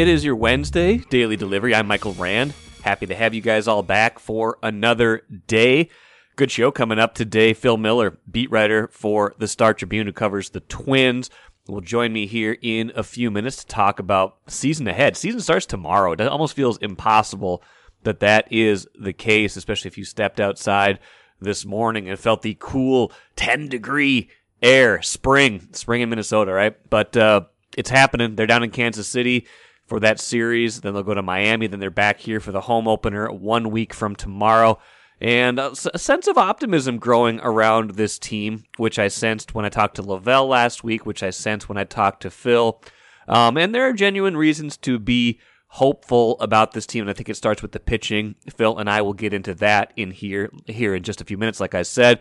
It is your Wednesday daily delivery. I'm Michael Rand. Happy to have you guys all back for another day. Good show coming up today. Phil Miller, beat writer for the Star Tribune, who covers the Twins, will join me here in a few minutes to talk about season ahead. Season starts tomorrow. It almost feels impossible that that is the case, especially if you stepped outside this morning and felt the cool 10 degree air, spring, spring in Minnesota, right? But uh, it's happening. They're down in Kansas City for that series. Then they'll go to Miami. Then they're back here for the home opener one week from tomorrow. And a sense of optimism growing around this team, which I sensed when I talked to La Velle last week, which I sensed when I talked to Phil. Um, and there are genuine reasons to be hopeful about this team. And I think it starts with the pitching. Phil and I will get into that in here here in just a few minutes. Like I said,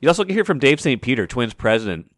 you also get hear from Dave St. Peter, Twins president.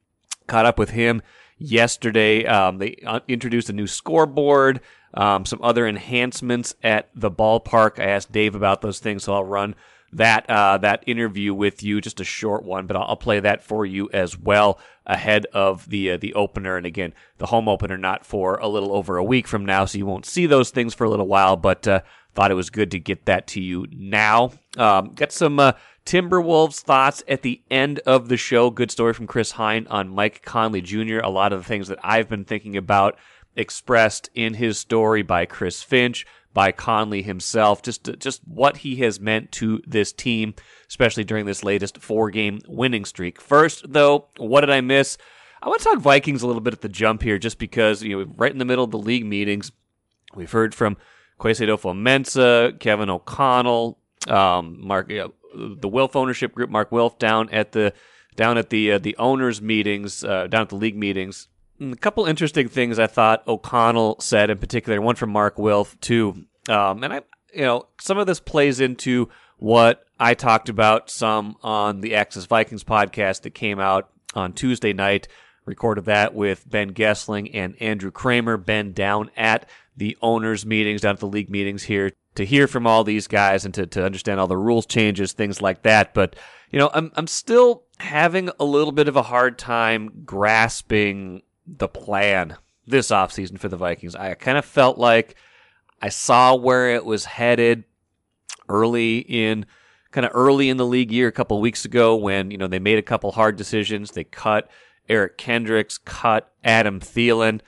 Caught up with him yesterday. Um, they uh, introduced a new scoreboard, um, some other enhancements at the ballpark. I asked Dave about those things, so I'll run that uh, that interview with you, just a short one, but I'll, I'll play that for you as well ahead of the uh, the opener. And again, the home opener not for a little over a week from now, so you won't see those things for a little while. But uh, thought it was good to get that to you now. Um, got some uh, Timberwolves thoughts at the end of the show. Good story from Chris Hine on Mike Conley Jr. A lot of the things that I've been thinking about expressed in his story by Chris Finch by Conley himself. Just just what he has meant to this team, especially during this latest four game winning streak. First, though, what did I miss? I want to talk Vikings a little bit at the jump here, just because you know right in the middle of the league meetings, we've heard from Kwesi Adofo-Mensah, Kevin O'Connell, um, Mark, the Wilf ownership group, Mark Wilf down at the down at the uh, the owners meetings, uh, down at the league meetings a couple interesting things I thought O'Connell said in particular, one from Mark Wilf too. Um, and I, you know, some of this plays into what I talked about some on the Access Vikings podcast that came out on Tuesday night. Recorded that with Ben Goessling and Andrew Krammer. Ben down at the owners' meetings, down at the league meetings here to hear from all these guys and to, to understand all the rules changes, things like that. But, you know, I'm, I'm still having a little bit of a hard time grasping the plan this offseason for the Vikings. I kind of felt like I saw where it was headed early in kind of early in the league year a couple weeks ago when, you know, they made a couple hard decisions. They cut Eric Kendricks, cut Adam Thielen,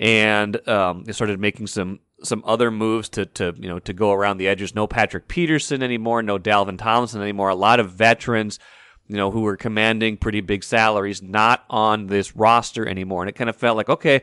and um, they started making some some other moves to to you know to go around the edges. No Patrick Peterson anymore, no Dalvin Tomlinson anymore. A lot of veterans you know, who were commanding pretty big salaries, not on this roster anymore. And it kind of felt like, okay,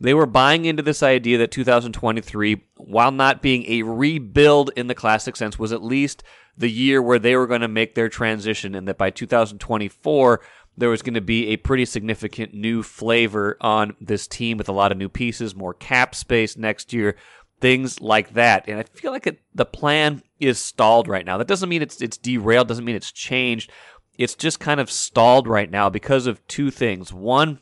they were buying into this idea that 2023, while not being a rebuild in the classic sense, was at least the year where they were going to make their transition, and that by 2024, there was going to be a pretty significant new flavor on this team with a lot of new pieces, more cap space next year, things like that. And I feel like it, the plan is stalled right now. That doesn't mean it's it's derailed, doesn't mean it's changed it's just kind of stalled right now because of two things. One,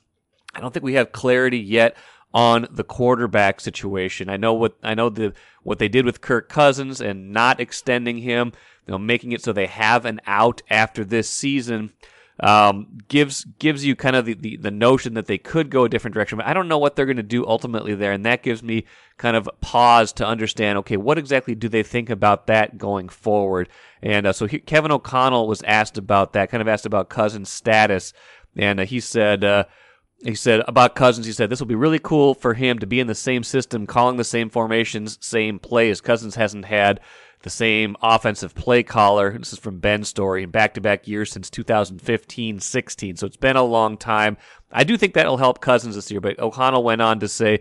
I don't think we have clarity yet on the quarterback situation. I know what I know the what they did with Kirk Cousins and not extending him, you know, making it so they have an out after this season um, gives gives you kind of the, the, the, notion that they could go a different direction. But I don't know what they're going to do ultimately there, and that gives me kind of pause to understand. Okay, what exactly do they think about that going forward? And uh, so he, Kevin O'Connell was asked about that, kind of asked about Cousins' status, and uh, he said. Uh, he said about Cousins, he said, this will be really cool for him to be in the same system, calling the same formations, same plays. Cousins hasn't had the same offensive play caller. This is from Ben's story in back to back years since 2015 16. So it's been a long time. I do think that'll help Cousins this year, but O'Connell went on to say,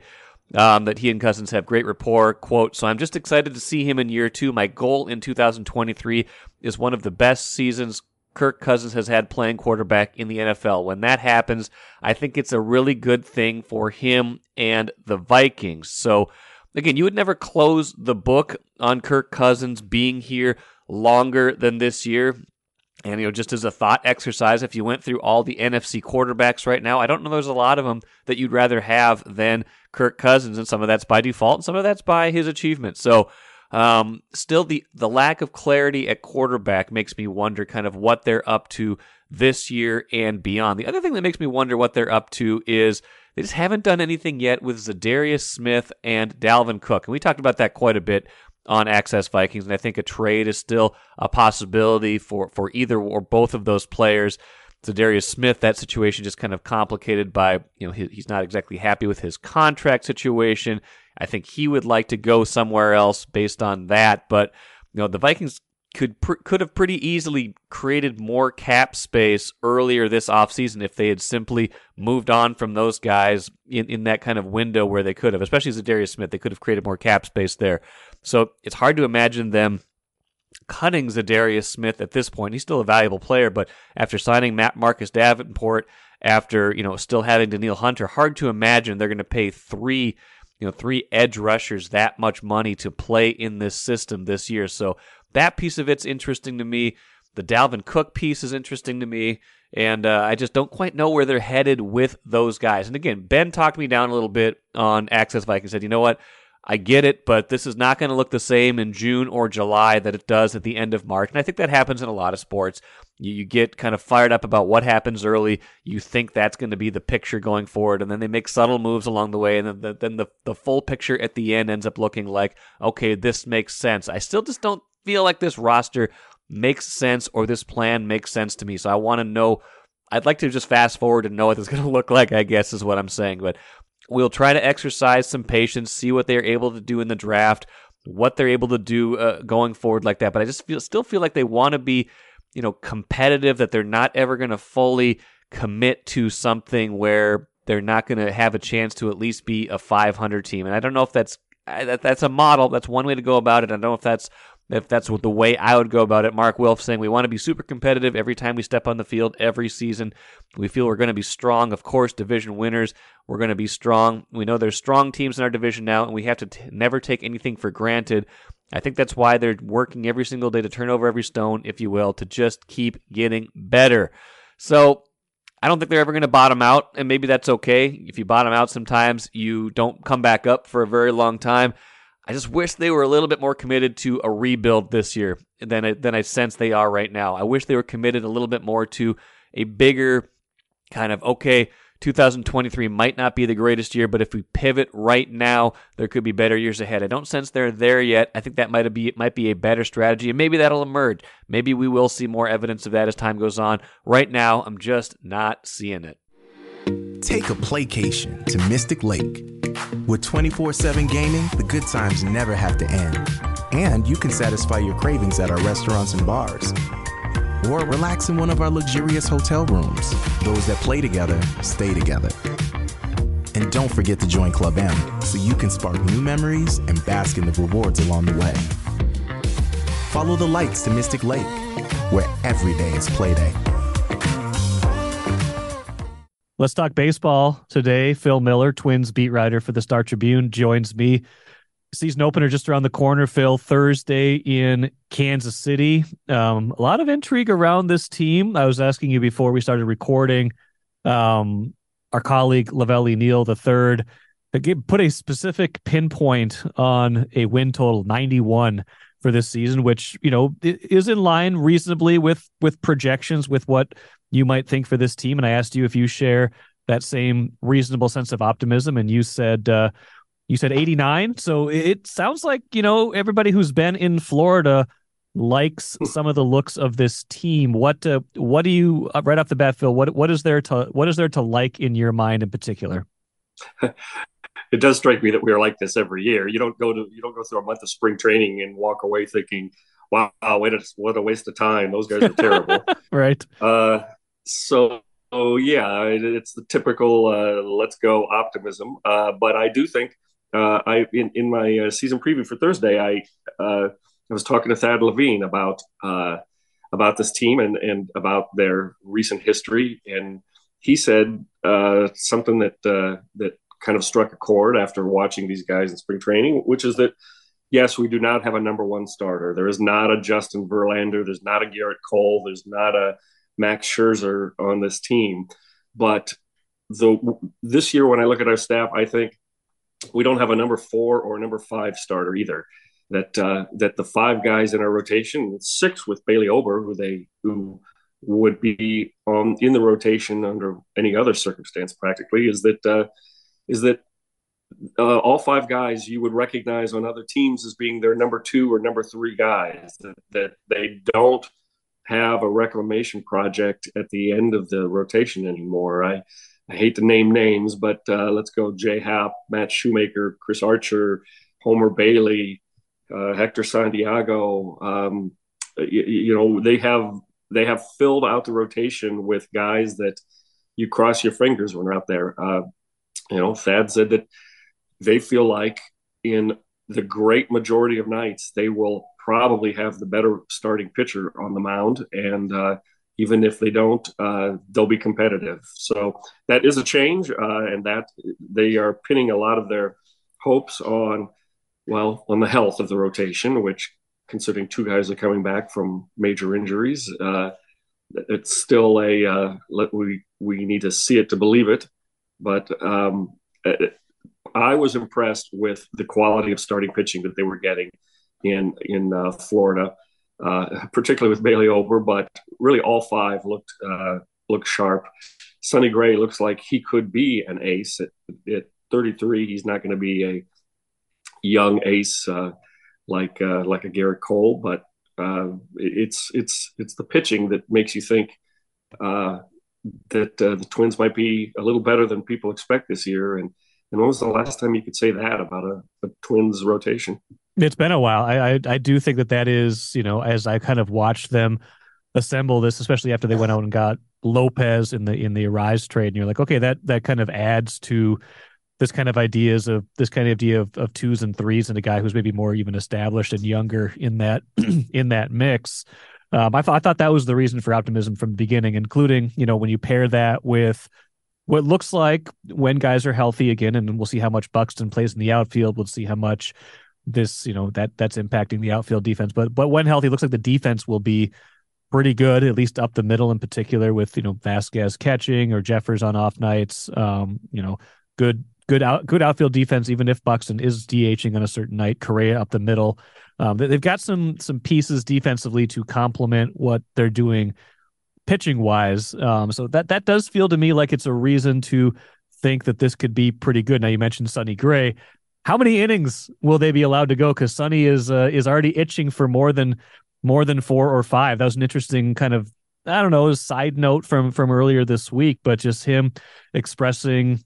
um, that he and Cousins have great rapport. Quote, so I'm just excited to see him in year two. My goal in 2023 is one of the best seasons Kirk Cousins has had playing quarterback in the NFL. When that happens, I think it's a really good thing for him and the Vikings. So again, you would never close the book on Kirk Cousins being here longer than this year. And, you know, just as a thought exercise, if you went through all the NFC quarterbacks right now, I don't know there's a lot of them that you'd rather have than Kirk Cousins. And some of that's by default, and some of that's by his achievement. So, um, still, the, the lack of clarity at quarterback makes me wonder kind of what they're up to this year and beyond. The other thing that makes me wonder what they're up to is They just haven't done anything yet with Za'Darius Smith and Dalvin Cook. And we talked about that quite a bit on Access Vikings, and I think a trade is still a possibility for, for either or both of those players. Za'Darius Smith, that situation just kind of complicated by, you know, he, he's not exactly happy with his contract situation. I think he would like to go somewhere else based on that. But, you know, the Vikings could pr- could have pretty easily created more cap space earlier this offseason if they had simply moved on from those guys in, in that kind of window where they could have, especially Za'Darius Smith. They could have created more cap space there. So it's hard to imagine them cutting Za'Darius Smith at this point. He's still a valuable player, but after signing Matt Marcus Davenport, after you know still having Danielle Hunter, hard to imagine they're going to pay three you know three edge rushers that much money to play in this system this year. So that piece of it's interesting to me. The Dalvin Cook piece is interesting to me. And uh, I just don't quite know where they're headed with those guys. And again, Ben talked me down a little bit on Access Vikings. Said, you know what? I get it, but this is not going to look the same in June or July that it does at the end of March. And I think that happens in a lot of sports. You, you get kind of fired up about what happens early. You think that's going to be the picture going forward, and then they make subtle moves along the way, and then the, then the, the full picture at the end ends up looking like, okay, this makes sense. I still just don't feel like this roster makes sense or this plan makes sense to me. So I want to know. I'd like to just fast forward and know what it's going to look like, I guess is what I'm saying. But We'll try to exercise some patience, see what they're able to do in the draft, what they're able to do uh, going forward like that. But I just feel still feel like they want to be, you know, competitive. That they're not ever going to fully commit to something where they're not going to have a chance to at least be a 500 team. And I don't know if that's that, that's a model. That's one way to go about it. I don't know if that's if that's what the way I would go about it. Mark Wilf saying we want to be super competitive every time we step on the field every season. We feel we're going to be strong. Of course, division winners, we're going to be strong. We know there's strong teams in our division now, and we have to t- never take anything for granted. I think that's why they're working every single day to turn over every stone, if you will, to just keep getting better. So I don't think they're ever going to bottom out, and maybe that's okay. If you bottom out sometimes, you don't come back up for a very long time. I just wish they were a little bit more committed to a rebuild this year than I, than I sense they are right now. I wish they were committed a little bit more to a bigger kind of okay. 2023 might not be the greatest year, but if we pivot right now, there could be better years ahead. I don't sense they're there yet. I think that might be might be a better strategy, and maybe that'll emerge. Maybe we will see more evidence of that as time goes on. Right now, I'm just not seeing it. Take a playcation to Mystic Lake with 24 7 gaming, the good times never have to end. And you can satisfy your cravings at our restaurants and bars. Or relax in one of our luxurious hotel rooms. Those that play together stay together. And don't forget to join Club M so you can spark new memories and bask in the rewards along the way. Follow the lights to Mystic Lake, where every day is playday. Let's talk baseball today. Phil Miller, Twins beat writer for the Star Tribune, joins me. Season opener just around the corner, Phil, Thursday in Kansas City. Um, a lot of intrigue around this team. I was asking you before we started recording. Um, our colleague La Velle Neal the third put a specific pinpoint on a win total 91 for this season, which you know is in line reasonably with with projections with what you might think for this team. And I asked you if you share that same reasonable sense of optimism, and you said uh, you said 89. So it sounds like you know everybody who's been in Florida likes some of the looks of this team. What uh, what do you uh, right off the bat, Phil? What what is there to what is there to like in your mind in particular? it does strike me that we are like this every year. You don't go to you don't go through a month of spring training and walk away thinking, "Wow, what a what a waste of time. Those guys are terrible." right. Uh, so, so yeah, it's the typical uh, let's go optimism. Uh, but I do think uh, I in, in my uh, season preview for Thursday, I uh, I was talking to Thad Levine about uh, about this team and and about their recent history, and he said something that that kind of struck a chord after watching these guys in spring training, which is that yes, we do not have a number one starter. There is not a Justin Verlander. There's not a Gerrit Cole. There's not a Max Scherzer on this team. But the this year, when I look at our staff, I think we don't have a number four or a number five starter either. That uh, that the five guys in our rotation, six with Bailey Ober, who they who would be um, in the rotation under any other circumstance. Practically, is that uh, is that uh, all five guys you would recognize on other teams as being their number two or number three guys. That, that they don't have a reclamation project at the end of the rotation anymore. I I hate to name names, but uh, let's go Jay Happ, Matt Shoemaker, Chris Archer, Homer Bailey, uh, Hector Santiago. Um, you, you, know, they have they have filled out the rotation with guys that you cross your fingers when they're out there. Uh, you know, Thad said that they feel like in the great majority of nights they will probably have the better starting pitcher on the mound and uh, even if they don't, uh, they'll be competitive. So that is a change, uh, and that they are pinning a lot of their hopes on, well, on the health of the rotation, which, considering two guys are coming back from major injuries, uh, it's still a uh, we we need to see it to believe it. But um, I was impressed with the quality of starting pitching that they were getting in in uh, Florida uh, particularly with Bailey Ober, but really all five looked uh, looked sharp. Sonny Gray looks like he could be an ace at, at 33. He's not going to be a young ace uh, like uh, like a Gerrit Cole, but uh, it's it's it's the pitching that makes you think uh, that the Twins might be a little better than people expect this year. And and when was the last time you could say that about a, a Twins rotation? It's been a while. I, I, I do think that that is you know as I kind of watched them assemble this, especially after they went out and got Lopez in the in the Arraez trade, and you're like, okay, that that kind of adds to this kind of ideas of this kind of idea of, of twos and threes and a guy who's maybe more even established and younger in that in that mix. Um, I thought I thought that was the reason for optimism from the beginning, including you know when you pair that with what looks like when guys are healthy again, and we'll see how much Buxton plays in the outfield. We'll see how much this you know that that's impacting the outfield defense. But but when healthy, looks like the defense will be pretty good, at least up the middle in particular, with you know Vasquez catching or Jeffers on off nights. Um, you know, good good out good outfield defense, even if Buxton is DHing on a certain night. Correa up the middle. Um, they've got some some pieces defensively to complement what they're doing pitching wise. Um, so that that does feel to me like it's a reason to think that this could be pretty good. Now you mentioned Sonny Gray. How many innings will they be allowed to go? Because Sonny is uh, is already itching for more than more than four or five. That was an interesting kind of I don't know side note from from earlier this week, but just him expressing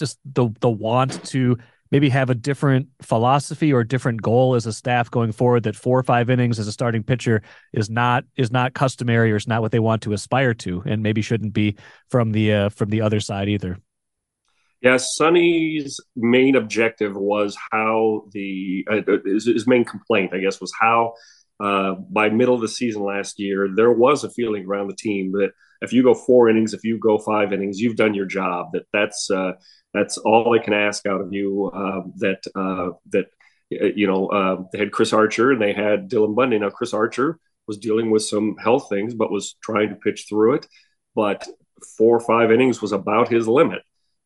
just the the want to maybe have a different philosophy or different goal as a staff going forward that four or five innings as a starting pitcher is not is not customary or is not what they want to aspire to and maybe shouldn't be from the uh, from the other side either. Yeah, Sonny's main objective was how the uh, his, his, main complaint, I guess, was how uh, by middle of the season last year there was a feeling around the team that if you go four innings, if you go five innings, you've done your job. That that's uh, that's all I can ask out of you. Um, that uh, that uh, you know uh, they had Chris Archer and they had Dylan Bundy. Now Chris Archer was dealing with some health things, but was trying to pitch through it. But four or five innings was about his limit.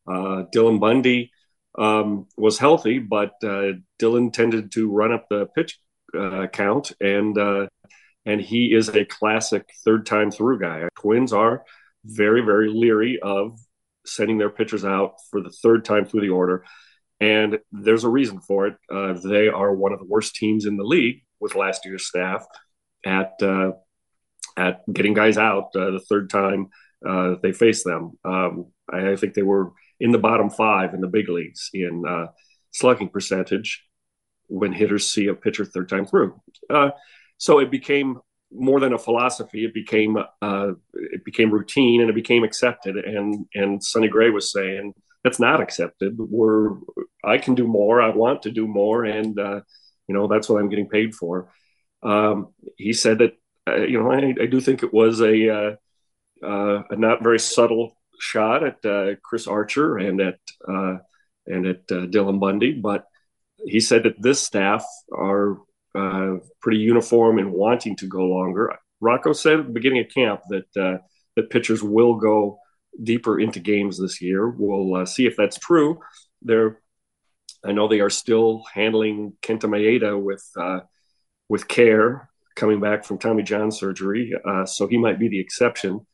Uh, Dylan Bundy um, was healthy, but uh, Dylan tended to run up the pitch uh, count, and and he is a classic third time through guy. Twins are very very leery of sending their pitchers out for the third time through the order, and there's a reason for it. Uh, they are one of the worst teams in the league with last year's staff at uh, at getting guys out the third time they face them. Um, I, I think they were in the bottom five in the big leagues in uh, slugging percentage when hitters see a pitcher third time through. So it became more than a philosophy. It became uh, it became routine and it became accepted. And and Sonny Gray was saying that's not accepted. We're I can do more. I want to do more, and uh, you know that's what I'm getting paid for. Um, he said that uh, you know I, I, do think it was a, uh, uh, a not very subtle shot at uh, Chris Archer and at and at Dylan Bundy, but he said that this staff are uh, pretty uniform in wanting to go longer. Rocco said at the beginning of camp that uh, that pitchers will go deeper into games this year. We'll uh, see if that's true. They're I know they are still handling Kenta Maeda with with care coming back from Tommy John surgery, uh, so he might be the exception.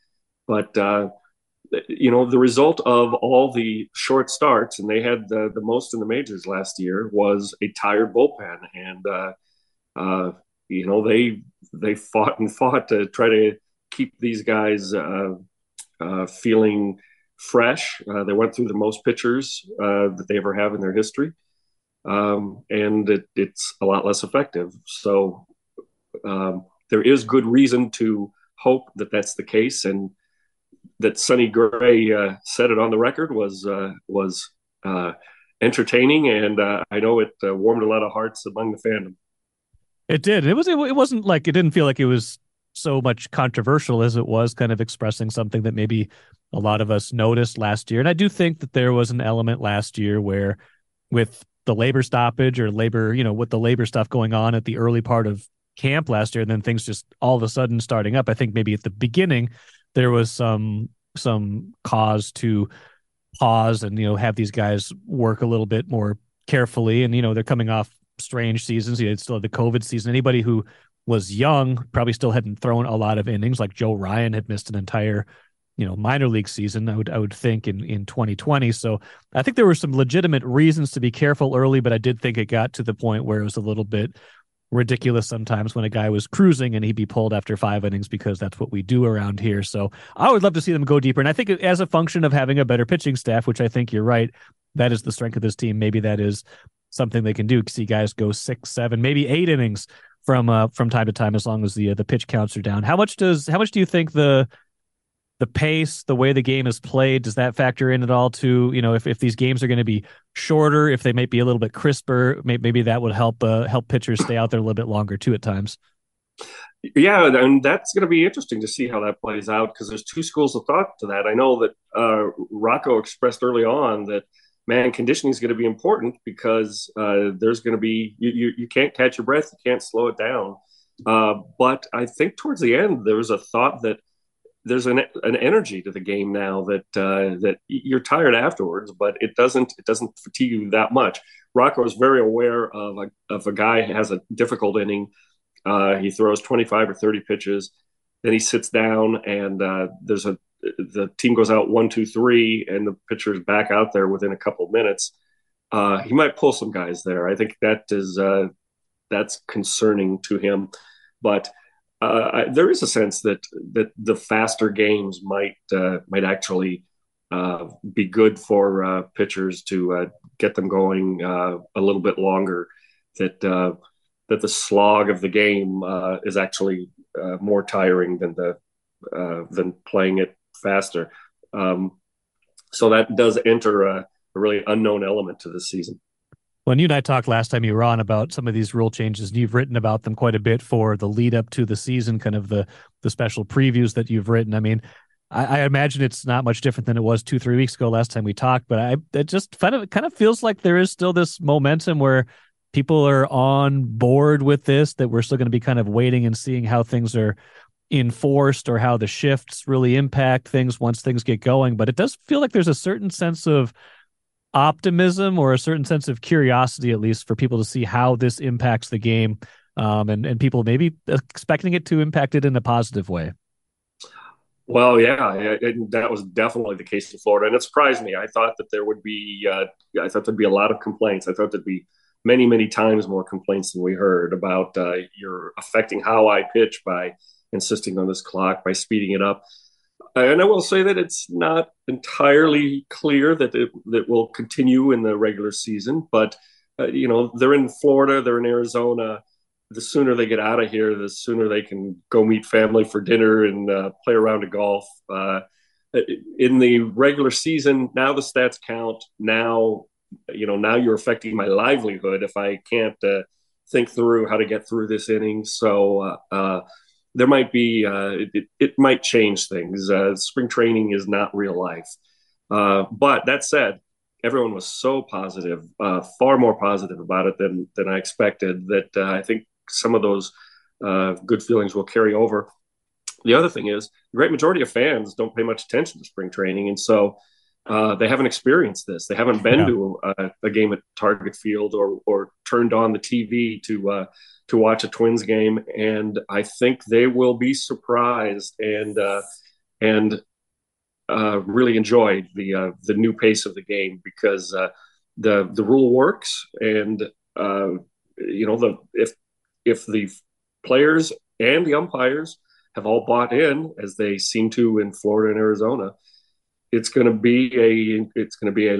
But uh, you know, the result of all the short starts, and they had the, the most in the majors last year, was a tired bullpen, and uh, uh, you know they they fought and fought to try to keep these guys uh, uh feeling fresh. Uh, they went through the most pitchers uh, that they ever have in their history, um, and it, it's a lot less effective. So um, there is good reason to hope that that's the case, and that Sonny Gray uh, said it on the record was was entertaining, and I know it warmed a lot of hearts among the fandom. It did. It was. It, it wasn't like it didn't feel like it was so much controversial as it was kind of expressing something that maybe a lot of us noticed last year. And I do think that there was an element last year where, with the labor stoppage or labor, you know, with the labor stuff going on at the early part of camp last year, and then things just all of a sudden starting up. I think maybe at the beginning there was some some cause to pause and you know have these guys work a little bit more carefully and you know they're coming off strange seasons you know, it's still the covid season anybody who was young probably still hadn't thrown a lot of innings like joe ryan had missed an entire you know minor league season i would i would think in in 2020 so i think there were some legitimate reasons to be careful early but i did think it got to the point where it was a little bit ridiculous sometimes when a guy was cruising and he'd be pulled after five innings because that's what we do around here. So I would love to see them go deeper. And I think as a function of having a better pitching staff, which I think you're right, that is the strength of this team. Maybe that is something they can do. See guys go six, seven, maybe eight innings from uh, from time to time as long as the uh, the pitch counts are down. How much does how much do you think the the pace, the way the game is played, does that factor in at all to, you know, if, if these games are going to be shorter, if they might be a little bit crisper, maybe, maybe that would help uh, help pitchers stay out there a little bit longer too at times. Yeah, and that's going to be interesting to see how that plays out because there's two schools of thought to that. I know that uh, Rocco expressed early on that man conditioning is going to be important because uh, there's going to be you, you, you can't catch your breath, you can't slow it down. Uh, but I think towards the end there was a thought that there's an an energy to the game now that uh, that you're tired afterwards, but it doesn't it doesn't fatigue you that much. Rocco is very aware of a of a guy has a difficult inning. Uh, he throws 25 or 30 pitches, then he sits down, and uh, there's a the team goes out one two three, and the pitcher's back out there within a couple minutes. Uh, he might pull some guys there. I think that is uh, that's concerning to him, but uh, there is a sense that that the faster games might uh, might actually uh, be good for uh, pitchers to get them going a little bit longer. That that the slog of the game is actually more tiring than the than playing it faster. Um, so that does enter a, a really unknown element to this season. When you and I talked last time you were on about some of these rule changes, and you've written about them quite a bit for the lead up to the season, kind of the the special previews that you've written. I mean, I, I imagine it's not much different than it was two, three weeks ago last time we talked, but I it just kind of kind of feels like there is still this momentum where people are on board with this, that we're still going to be kind of waiting and seeing how things are enforced or how the shifts really impact things once things get going. But it does feel like there's a certain sense of optimism or a certain sense of curiosity, at least, for people to see how this impacts the game, um, and and people maybe expecting it to impact it in a positive way. Well, yeah, it, that was definitely the case in Florida, and it surprised me. I thought that there would be, uh, I thought there'd be a lot of complaints. I thought there'd be many, many times more complaints than we heard about uh, you're affecting how I pitch by insisting on this clock, by speeding it up and I will say that it's not entirely clear that it that will continue in the regular season. But uh, you know, they're in Florida, they're in Arizona. The sooner they get out of here, the sooner they can go meet family for dinner and uh, play around a golf. Uh, in the regular season, now the stats count. Now, you know, now you're affecting my livelihood if I can't uh, think through how to get through this inning. So uh, uh, there might be uh, it, it, might change things. Uh, spring training is not real life. Uh, but that said, everyone was so positive, uh, far more positive about it than than I expected. That uh, I think some of those uh, good feelings will carry over. The other thing is, the great majority of fans don't pay much attention to spring training, and so uh, they haven't experienced this. They haven't been yeah. to a, a, game at Target Field or or turned on the TV to uh, to watch a Twins game, and I think they will be surprised and uh, and uh, really enjoy the uh, the new pace of the game because uh, the the rule works, and you know the if if the players and the umpires have all bought in as they seem to in Florida and Arizona it's going to be a it's going to be a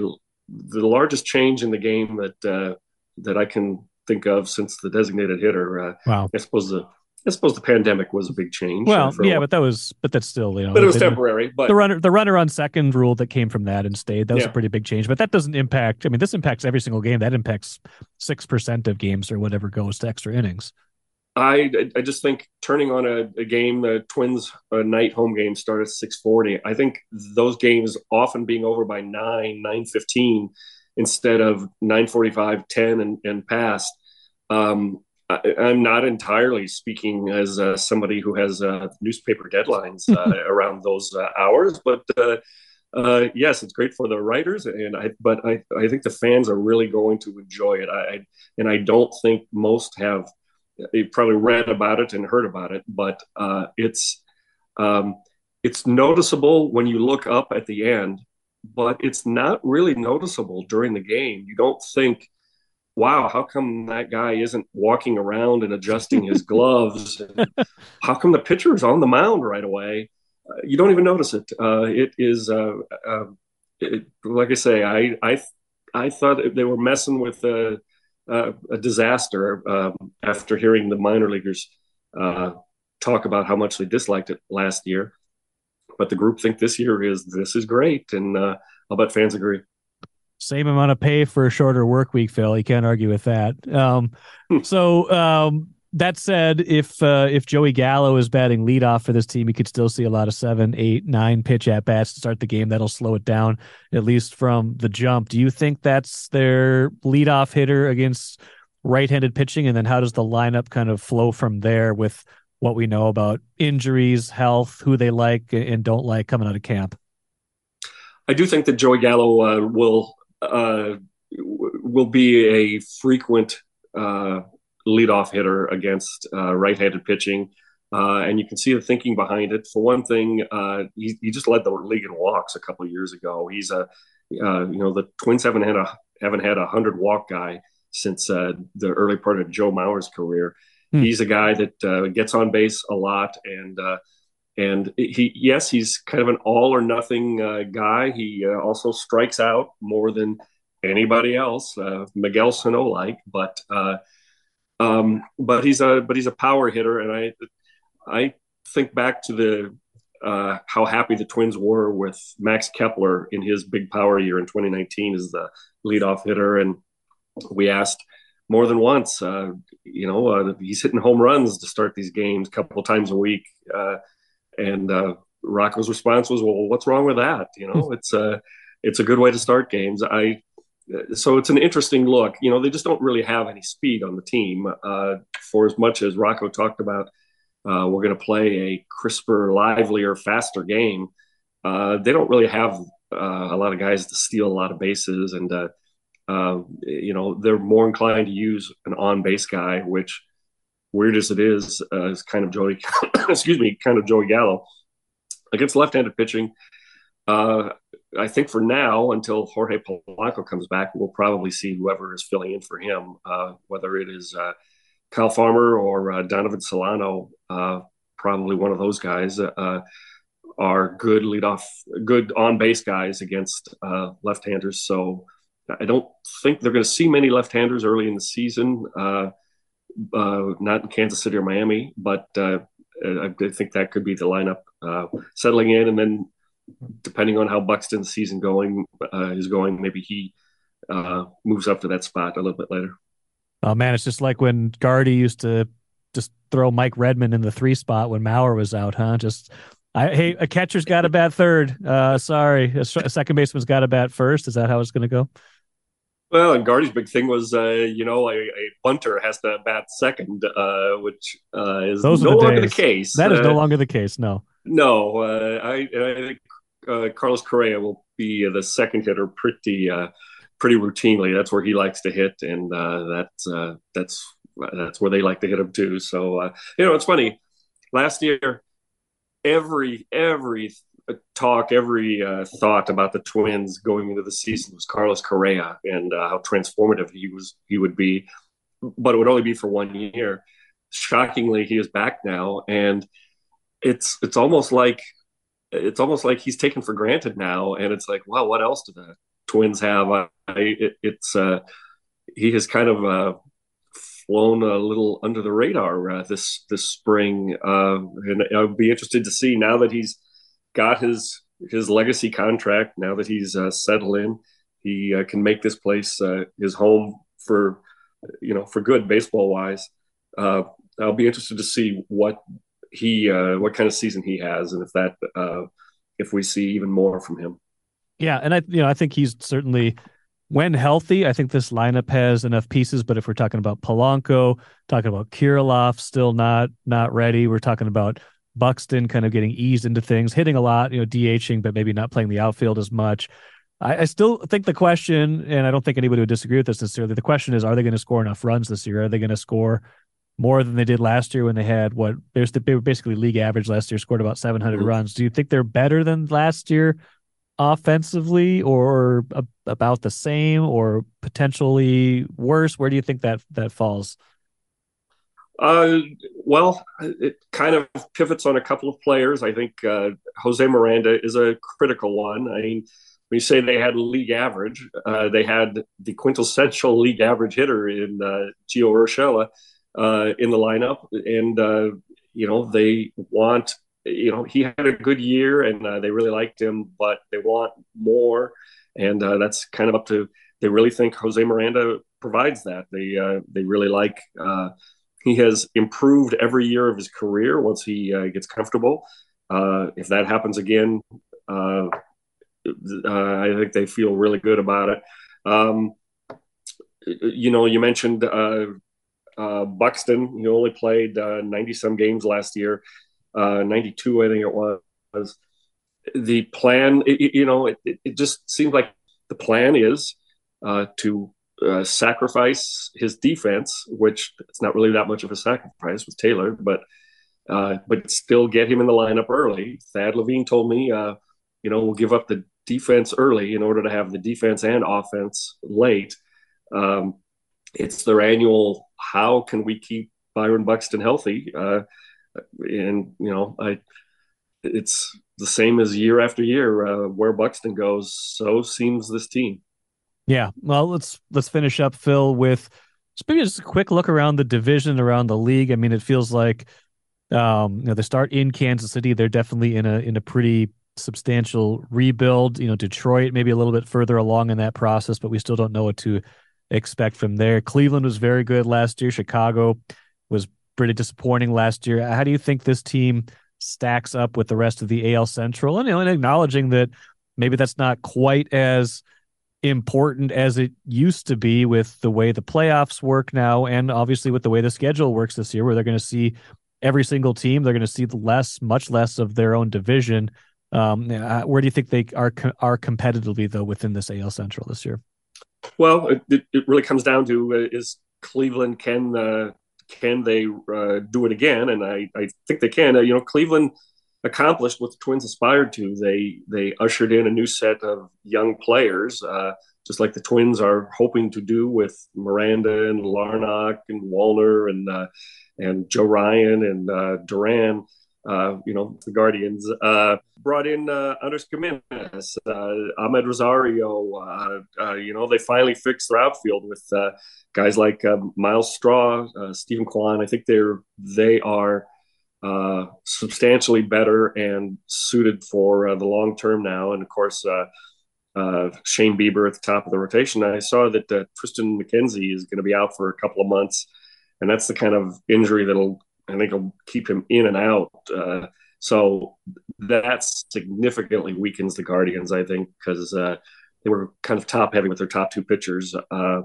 the largest change in the game that uh, that I can think of since the designated hitter. Uh, wow. I suppose the I suppose the pandemic was a big change. Well, yeah, but that was but that's still you know. But it was temporary. But the runner the runner on second rule that came from that and stayed that was yeah. a pretty big change. But that doesn't impact. I mean, this impacts every single game. That impacts six percent of games or whatever goes to extra innings. I I just think turning on a, a game, the Twins a night home game start at six forty. I think those games often being over by nine nine fifteen instead of 945 10 and, and past um, I, am not entirely speaking as uh, somebody who has uh, newspaper deadlines uh, around those uh, hours but uh, uh, yes it's great for the writers and I but I, I think the fans are really going to enjoy it I, I and I don't think most have you probably read about it and heard about it, but uh, it's um, it's noticeable when you look up at the end, but it's not really noticeable during the game. You don't think, "Wow, how come that guy isn't walking around and adjusting his gloves? how come the pitcher is on the mound right away?" Uh, you don't even notice it. Uh, it is uh, um, it, like I say, I I I thought they were messing with the uh, a disaster um, after hearing the minor leaguers uh, talk about how much they disliked it last year. But the group think this year is this is great, and uh, I'll bet fans agree. Same amount of pay for a shorter work week, Phil. You can't argue with that. Um, hmm. so um, that said, if uh, if Joey Gallo is batting leadoff for this team, you could still see a lot of seven, eight, nine pitch at bats to start the game. That'll slow it down at least from the jump. Do you think that's their leadoff hitter against right-handed pitching? And then how does the lineup kind of flow from there with what we know about injuries, health, who they like and don't like coming out of camp? I do think that Joey Gallo uh, will uh, will be a frequent uh, leadoff hitter against uh, right-handed pitching. Uh, and you can see the thinking behind it. For one thing, uh, he, he, just led the league in walks a couple of years ago. He's a, uh, you know, the Twins haven't had a haven't had a hundred walk guy since uh, the early part of Joe Mauer's career. Hmm. He's a guy that uh, gets on base a lot, and and he yes, he's kind of an all or nothing guy. He also strikes out more than anybody else, Miguel Sano like, but um, but he's a but he's a power hitter, and I I think back to the uh, how happy the Twins were with Max Kepler in his big power year in 2019 as the leadoff hitter, and we asked more than once. Uh, you know, uh, he's hitting home runs to start these games a couple times a week, uh, and uh, Rocco's response was, "Well, what's wrong with that? You know, it's a it's a good way to start games." I so it's an interesting look. You know, they just don't really have any speed on the team. Uh, for as much as Rocco talked about, uh, we're going to play a crisper, livelier, faster game. Uh, they don't really have uh, a lot of guys to steal a lot of bases, and uh, uh, you know they're more inclined to use an on-base guy, which, weird as it is, is kind of Joey. excuse me, kind of Joey Gallo against left-handed pitching. Uh, I think for now, until Jorge Polanco comes back, we'll probably see whoever is filling in for him, uh, whether it is uh, Kyle Farmer or uh, Donovan Solano. Uh, probably one of those guys are good leadoff, good on base guys against left-handers. So I don't think they're going to see many left-handers early in the season. not in Kansas City or Miami, but I think that could be the lineup settling in, and then depending on how Buxton's season going uh, is going, maybe he uh, moves up to that spot a little bit later. Oh man, it's just like when Gardy used to just throw Mike Redmond in the three spot when Mauer was out, huh? Just I hey, a catcher's got a bad third. Uh, sorry, a, a second baseman's got a bat first. Is that how it's going to go? Well, and Gardy's big thing was, uh, you know, a, a, bunter has to bat second, uh, which uh, is Those no the longer days. the case. That is no uh, longer the case. No. No, uh, I, I, think uh, Carlos Correa will be the second hitter pretty uh, pretty routinely. That's where he likes to hit, and uh, that's uh, that's that's where they like to hit him too. So uh, you know, it's funny. Last year, every every talk, every uh, thought about the Twins going into the season was Carlos Correa and uh, how transformative he was he would be, but it would only be for one year. Shockingly, he is back now, and it's it's almost like it's almost like he's taken for granted now, and it's like, well, what else do the Twins have? I, it, it's uh, he has kind of uh, flown a little under the radar uh, this this spring, uh, and I'd be interested to see now that he's got his his legacy contract. Now that he's uh, settled in, he uh, can make this place uh, his home for you know for good baseball wise. I'll be interested to see what he uh, what kind of season he has, and if that uh, if we see even more from him. Yeah, and I you know I think he's certainly when healthy. I think this lineup has enough pieces. But if we're talking about Polanco, talking about Kirilloff, still not not ready. We're talking about Buxton kind of getting eased into things, hitting a lot, you know, DHing, but maybe not playing the outfield as much. I, I still think the question, and I don't think anybody would disagree with this necessarily. The question is, are they going to score enough runs this year? Are they going to score more than they did last year when they had what they were basically league average last year, scored about 700 mm-hmm. runs. Do you think they're better than last year offensively, or a, about the same, or potentially worse? Where do you think that that falls? Uh, well, it kind of pivots on a couple of players. I think uh, Jose Miranda is a critical one. I mean, when you say they had league average, uh, they had the quintessential league average hitter in uh, Gio Urshela uh, in the lineup, and uh, you know they want you know he had a good year and uh, they really liked him, but they want more, and uh, that's kind of up to they really think Jose Miranda provides that. They uh, they really like uh, he has improved every year of his career once he gets comfortable. Uh, if that happens again, I think they feel really good about it. Um, you know, you mentioned uh, uh, Buxton. He only played 90 some games last year, 92, I think it was. The plan, it, you know, it, it just seems like the plan is to uh, sacrifice his defense, which it's not really that much of a sacrifice with Taylor, but uh, but still get him in the lineup early. Thad Levine told me, uh, you know, we'll give up the defense early in order to have the defense and offense late. Um, it's their annual. How can we keep Byron Buxton healthy? Uh, and you know, I it's the same as year after year. Uh, where Buxton goes, so seems this team. Yeah. Well, let's let's finish up, Phil, with just maybe just a quick look around the division, around the league. I mean, it feels like um, you know, they start in Kansas City. They're definitely in a in a pretty substantial rebuild. You know, Detroit maybe a little bit further along in that process, but we still don't know what to expect from there. Cleveland was very good last year. Chicago was pretty disappointing last year. How do you think this team stacks up with the rest of the AL Central? And, and acknowledging that maybe that's not quite as important as it used to be with the way the playoffs work now and obviously with the way the schedule works this year where they're going to see every single team they're going to see less much less of their own division um, where do you think they are are competitively though within this AL Central this year well it, it really comes down to uh, is Cleveland can uh, can they uh, do it again and I, I think they can uh, you know Cleveland accomplished what the Twins aspired to. They they ushered in a new set of young players, uh, just like the Twins are hoping to do with Miranda and Larnach and Wallner and uh, and Joe Ryan and Duran. Uh, you know, the Guardians uh, brought in uh, Andres Gimenez, uh, Amed Rosario. you know, they finally fixed their outfield with guys like Myles Straw, Steven Kwan. I think they're they are uh, substantially better and suited for uh, the long term now. And of course, uh, uh, Shane Bieber at the top of the rotation. I saw that uh, Triston McKenzie is going to be out for a couple of months, and that's the kind of injury that'll I think will keep him in and out. Uh, so that significantly weakens the Guardians, I think, because uh, they were kind of top heavy with their top two pitchers. Uh,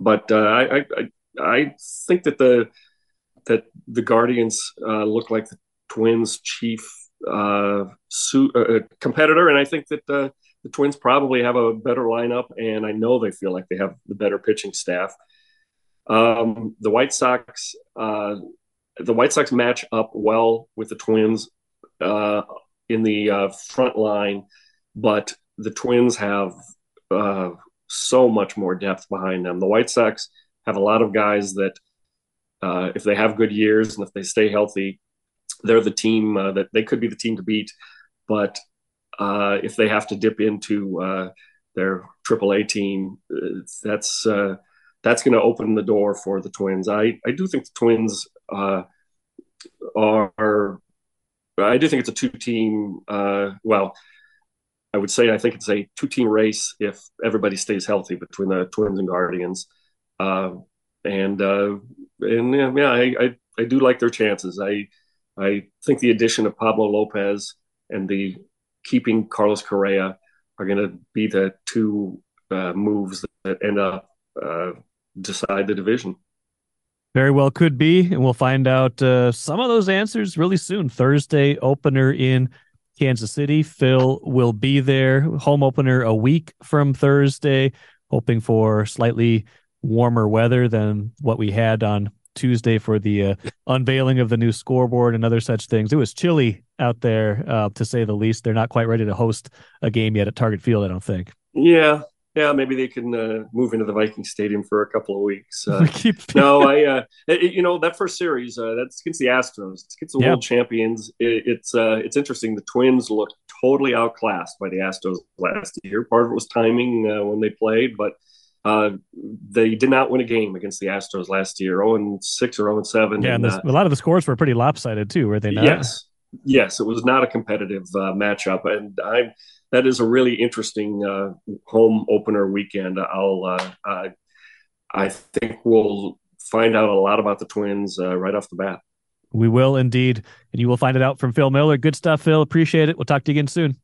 but uh, I, I, I think that the that the Guardians uh, look like the Twins' chief uh, su- uh, competitor, and I think that the Twins probably have a better lineup, and I know they feel like they have the better pitching staff. Um, the White Sox, uh, the White Sox match up well with the Twins uh, in the uh, front line, but the Twins have uh, so much more depth behind them. The White Sox have a lot of guys that, uh, if they have good years and if they stay healthy, they're the team uh, that they could be the team to beat. But uh, if they have to dip into their AAA team, that's that's going to open the door for the Twins. I, I do think the Twins uh, are. I do think it's a two team. well, I would say I think it's a two team race if everybody stays healthy between the Twins and Guardians. and and yeah, I, I I do like their chances. I I think the addition of Pablo Lopez and the keeping Carlos Correa are going to be the two uh, moves that end up uh, decide the division. Very well could be, and we'll find out uh, some of those answers really soon. Thursday opener in Kansas City. Phil will be there. Home opener a week from Thursday. Hoping for slightly warmer weather than what we had on Tuesday for the uh, unveiling of the new scoreboard and other such things. It was chilly out there, uh, to say the least. They're not quite ready to host a game yet at Target Field, I don't think. Yeah, yeah, maybe they can uh, move into the Viking Stadium for a couple of weeks. Uh, no, I, uh, it, you know, that first series uh, that's against the Astros. It's against the yeah. world champions. It, it's uh, it's interesting. The Twins looked totally outclassed by the Astros last year. Part of it was timing uh, when they played, but uh, they did not win a game against the Astros last year, 0 6 or 0 7. Yeah, and, uh, a lot of the scores were pretty lopsided too, were they not? Yes, yes, it was not a competitive uh, matchup, and I that is a really interesting uh, home opener weekend. I'll uh, I, I think we'll find out a lot about the Twins uh, right off the bat. We will indeed, and you will find it out from Phil Miller. Good stuff, Phil. Appreciate it. We'll talk to you again soon.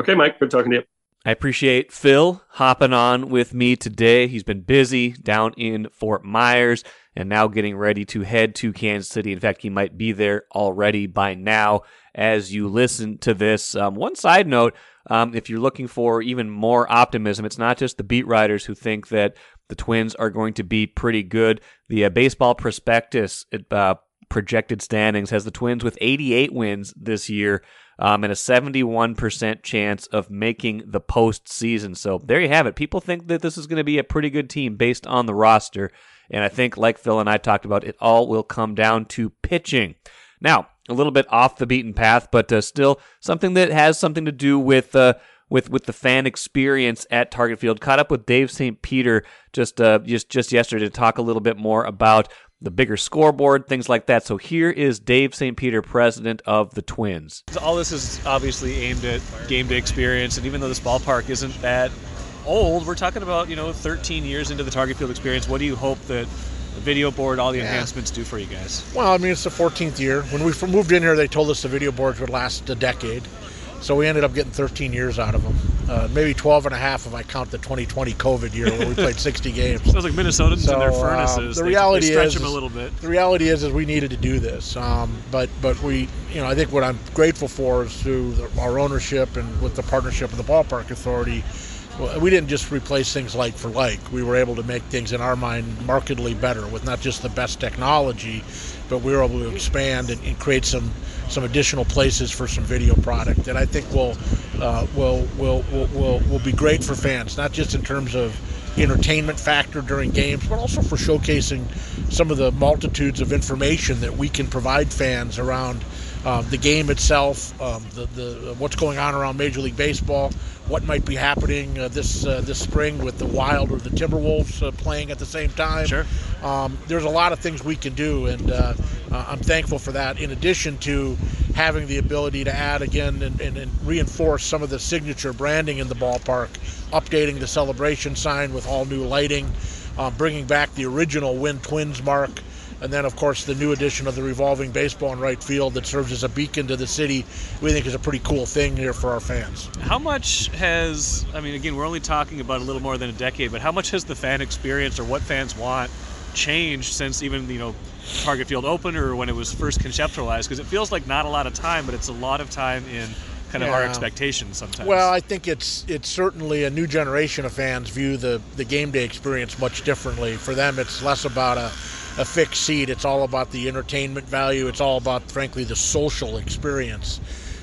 Okay, Mike. Good talking to you. I appreciate Phil hopping on with me today. He's been busy down in Fort Myers and now getting ready to head to Kansas City. In fact, he might be there already by now as you listen to this. Um, one side note um, if you're looking for even more optimism, it's not just the beat writers who think that the Twins are going to be pretty good. The uh, baseball prospectus uh, projected standings has the Twins with 88 wins this year um, and a 71% chance of making the postseason. So there you have it. People think that this is going to be a pretty good team based on the roster. And I think, like Phil and I talked about, it all will come down to pitching. Now, a little bit off the beaten path, but uh, still something that has something to do with. Uh, with with the fan experience at Target Field. Caught up with Dave St. Peter just uh, just just yesterday to talk a little bit more about the bigger scoreboard, things like that. So here is Dave St. Peter, president of the Twins. All this is obviously aimed at game day experience, and even though this ballpark isn't that old, we're talking about you know 13 years into the Target Field experience. What do you hope that the video board, all the yeah. enhancements do for you guys? Well, I mean, it's the 14th year. When we moved in here, they told us the video boards would last a decade. So we ended up getting 13 years out of them. Uh, maybe 12 and a half if I count the 2020 COVID year where we played 60 games. Sounds like Minnesotans so, in their furnaces. Uh, the reality they, they is, them a little bit. The reality is, is we needed to do this. Um, but but we, you know, I think what I'm grateful for is through the, our ownership and with the partnership of the Ballpark Authority. We didn't just replace things like for like. We were able to make things in our mind markedly better with not just the best technology, but we were able to expand and, and create some some additional places for some video product that I think will uh, will, will will will will be great for fans, not just in terms of entertainment factor during games, but also for showcasing some of the multitudes of information that we can provide fans around um, the game itself, um, the, the what's going on around Major League Baseball, what might be happening uh, this uh, this spring with the Wild or the Timberwolves uh, playing at the same time. Sure. Um, there's a lot of things we can do, and uh, uh, I'm thankful for that. In addition to having the ability to add again and, and, and, reinforce some of the signature branding in the ballpark, updating the celebration sign with all new lighting, uh, bringing back the original Win Twins mark and then, of course, the new addition of the revolving baseball in right field that serves as a beacon to the city, we think is a pretty cool thing here for our fans. How much has, I mean, again, we're only talking about a little more than a decade, but how much has the fan experience or what fans want changed since even you know Target Field opened or when it was first conceptualized? Because it feels like not a lot of time, but it's a lot of time in kind of our expectations sometimes. Well, I think it's it's certainly a new generation of fans view the the game day experience much differently. For them, it's less about a a fixed seat. It's all about the entertainment value. It's all about, frankly, the social experience.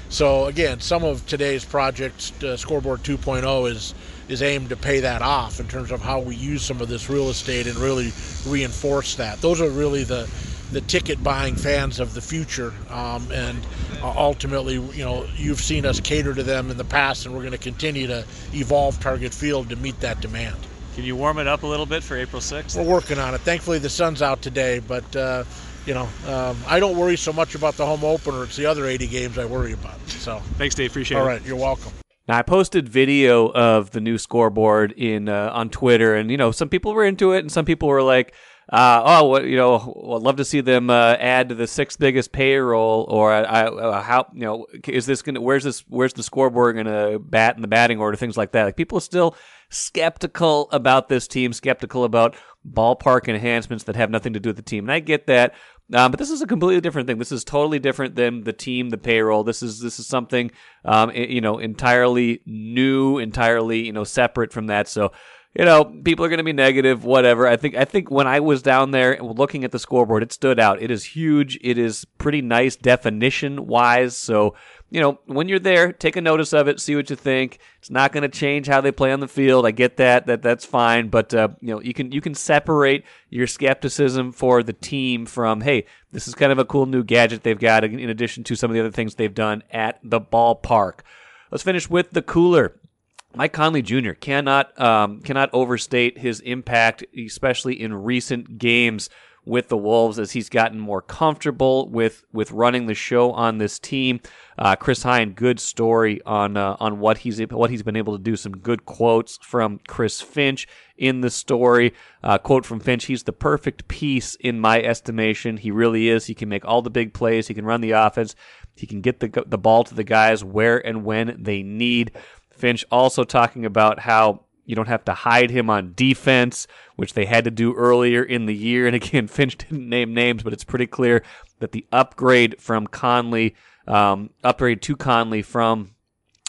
So again, some of today's projects, uh, Scoreboard 2.0, is is aimed to pay that off in terms of how we use some of this real estate and really reinforce that. Those are really the the ticket buying fans of the future, um, and uh, ultimately, you know, you've seen us cater to them in the past, and we're going to continue to evolve Target Field to meet that demand. Can you warm it up a little bit for April 6th? We're working on it. Thankfully, the sun's out today, but uh, you know, um, I don't worry so much about the home opener. It's the other 80 games I worry about. So, Thanks, Dave. Appreciate all it. All right, you're welcome. Now I posted video of the new scoreboard in uh, on Twitter, and you know some people were into it, and some people were like, uh, "Oh, what you know, I'd love to see them uh, add to the sixth biggest payroll." Or I, I, uh, how you know is this gonna? Where's this? Where's the scoreboard gonna bat in the batting order? Things like that. Like people are still skeptical about this team, skeptical about ballpark enhancements that have nothing to do with the team, and I get that. Um, but this is a completely different thing. This is totally different than the team, the payroll. This is this is something, um, you know, entirely new, entirely you know separate from that. So, you know, people are going to be negative, whatever. I think I think when I was down there looking at the scoreboard, it stood out. It is huge. It is pretty nice definition wise. So, you know, when you're there, take a notice of it, see what you think. It's not going to change how they play on the field. I get that. That that's fine, but uh, you know, you can you can separate your skepticism for the team from hey, this is kind of a cool new gadget they've got in in addition to some of the other things they've done at the ballpark. Let's finish with the cooler. Mike Conley Jr. cannot um, cannot overstate his impact, especially in recent games with the Wolves as he's gotten more comfortable with with running the show on this team. Uh, Chris Hine, good story on uh, on what he's what he's been able to do. Some good quotes from Chris Finch in the story. Uh, quote from Finch: "He's the perfect piece in my estimation. He really is. He can make all the big plays. He can run the offense. He can get the the ball to the guys where and when they need." Finch also talking about how you don't have to hide him on defense, which they had to do earlier in the year. And again, Finch didn't name names, but it's pretty clear that the upgrade from Conley, um, upgrade to Conley from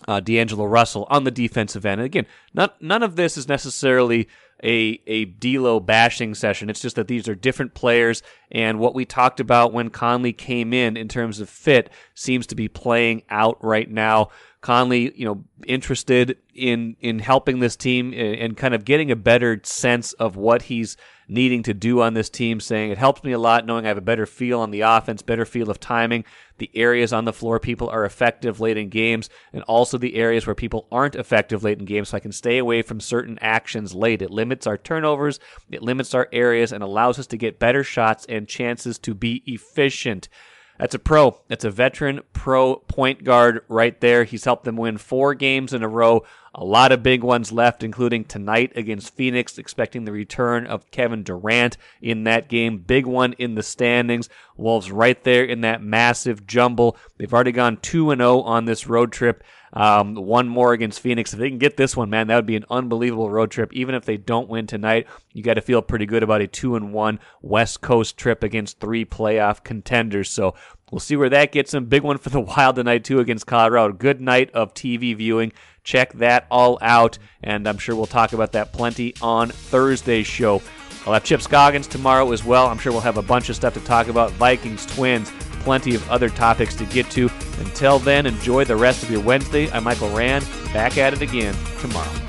uh, D'Angelo Russell on the defensive end. And again, not, none of this is necessarily a a D'Lo bashing session. It's just that these are different players, and what we talked about when Conley came in in terms of fit seems to be playing out right now. Conley, you know, interested in in helping this team and, kind of getting a better sense of what he's needing to do on this team, saying it helps me a lot knowing I have a better feel on the offense, better feel of timing, the areas on the floor people are effective late in games, and also the areas where people aren't effective late in games, so I can stay away from certain actions late. It limits our turnovers, it limits our areas, and allows us to get better shots and chances to be efficient. That's a pro. That's a veteran pro point guard right there. He's helped them win four games in a row. A lot of big ones left, including tonight against Phoenix, expecting the return of Kevin Durant in that game. Big one in the standings. Wolves right there in that massive jumble. They've already gone 2 and 0 on this road trip. Um, one more against Phoenix. If they can get this one, man, that would be an unbelievable road trip. Even if they don't win tonight, you got to feel pretty good about a two and one West Coast trip against three playoff contenders. So we'll see where that gets them. Big one for the Wild tonight too against Colorado. Good night of TV viewing. Check that all out, and I'm sure we'll talk about that plenty on Thursday's show. I'll have Chip Scoggins tomorrow as well. I'm sure we'll have a bunch of stuff to talk about. Vikings, Twins, plenty of other topics to get to. Until then, enjoy the rest of your Wednesday. I'm Michael Rand, back at it again tomorrow.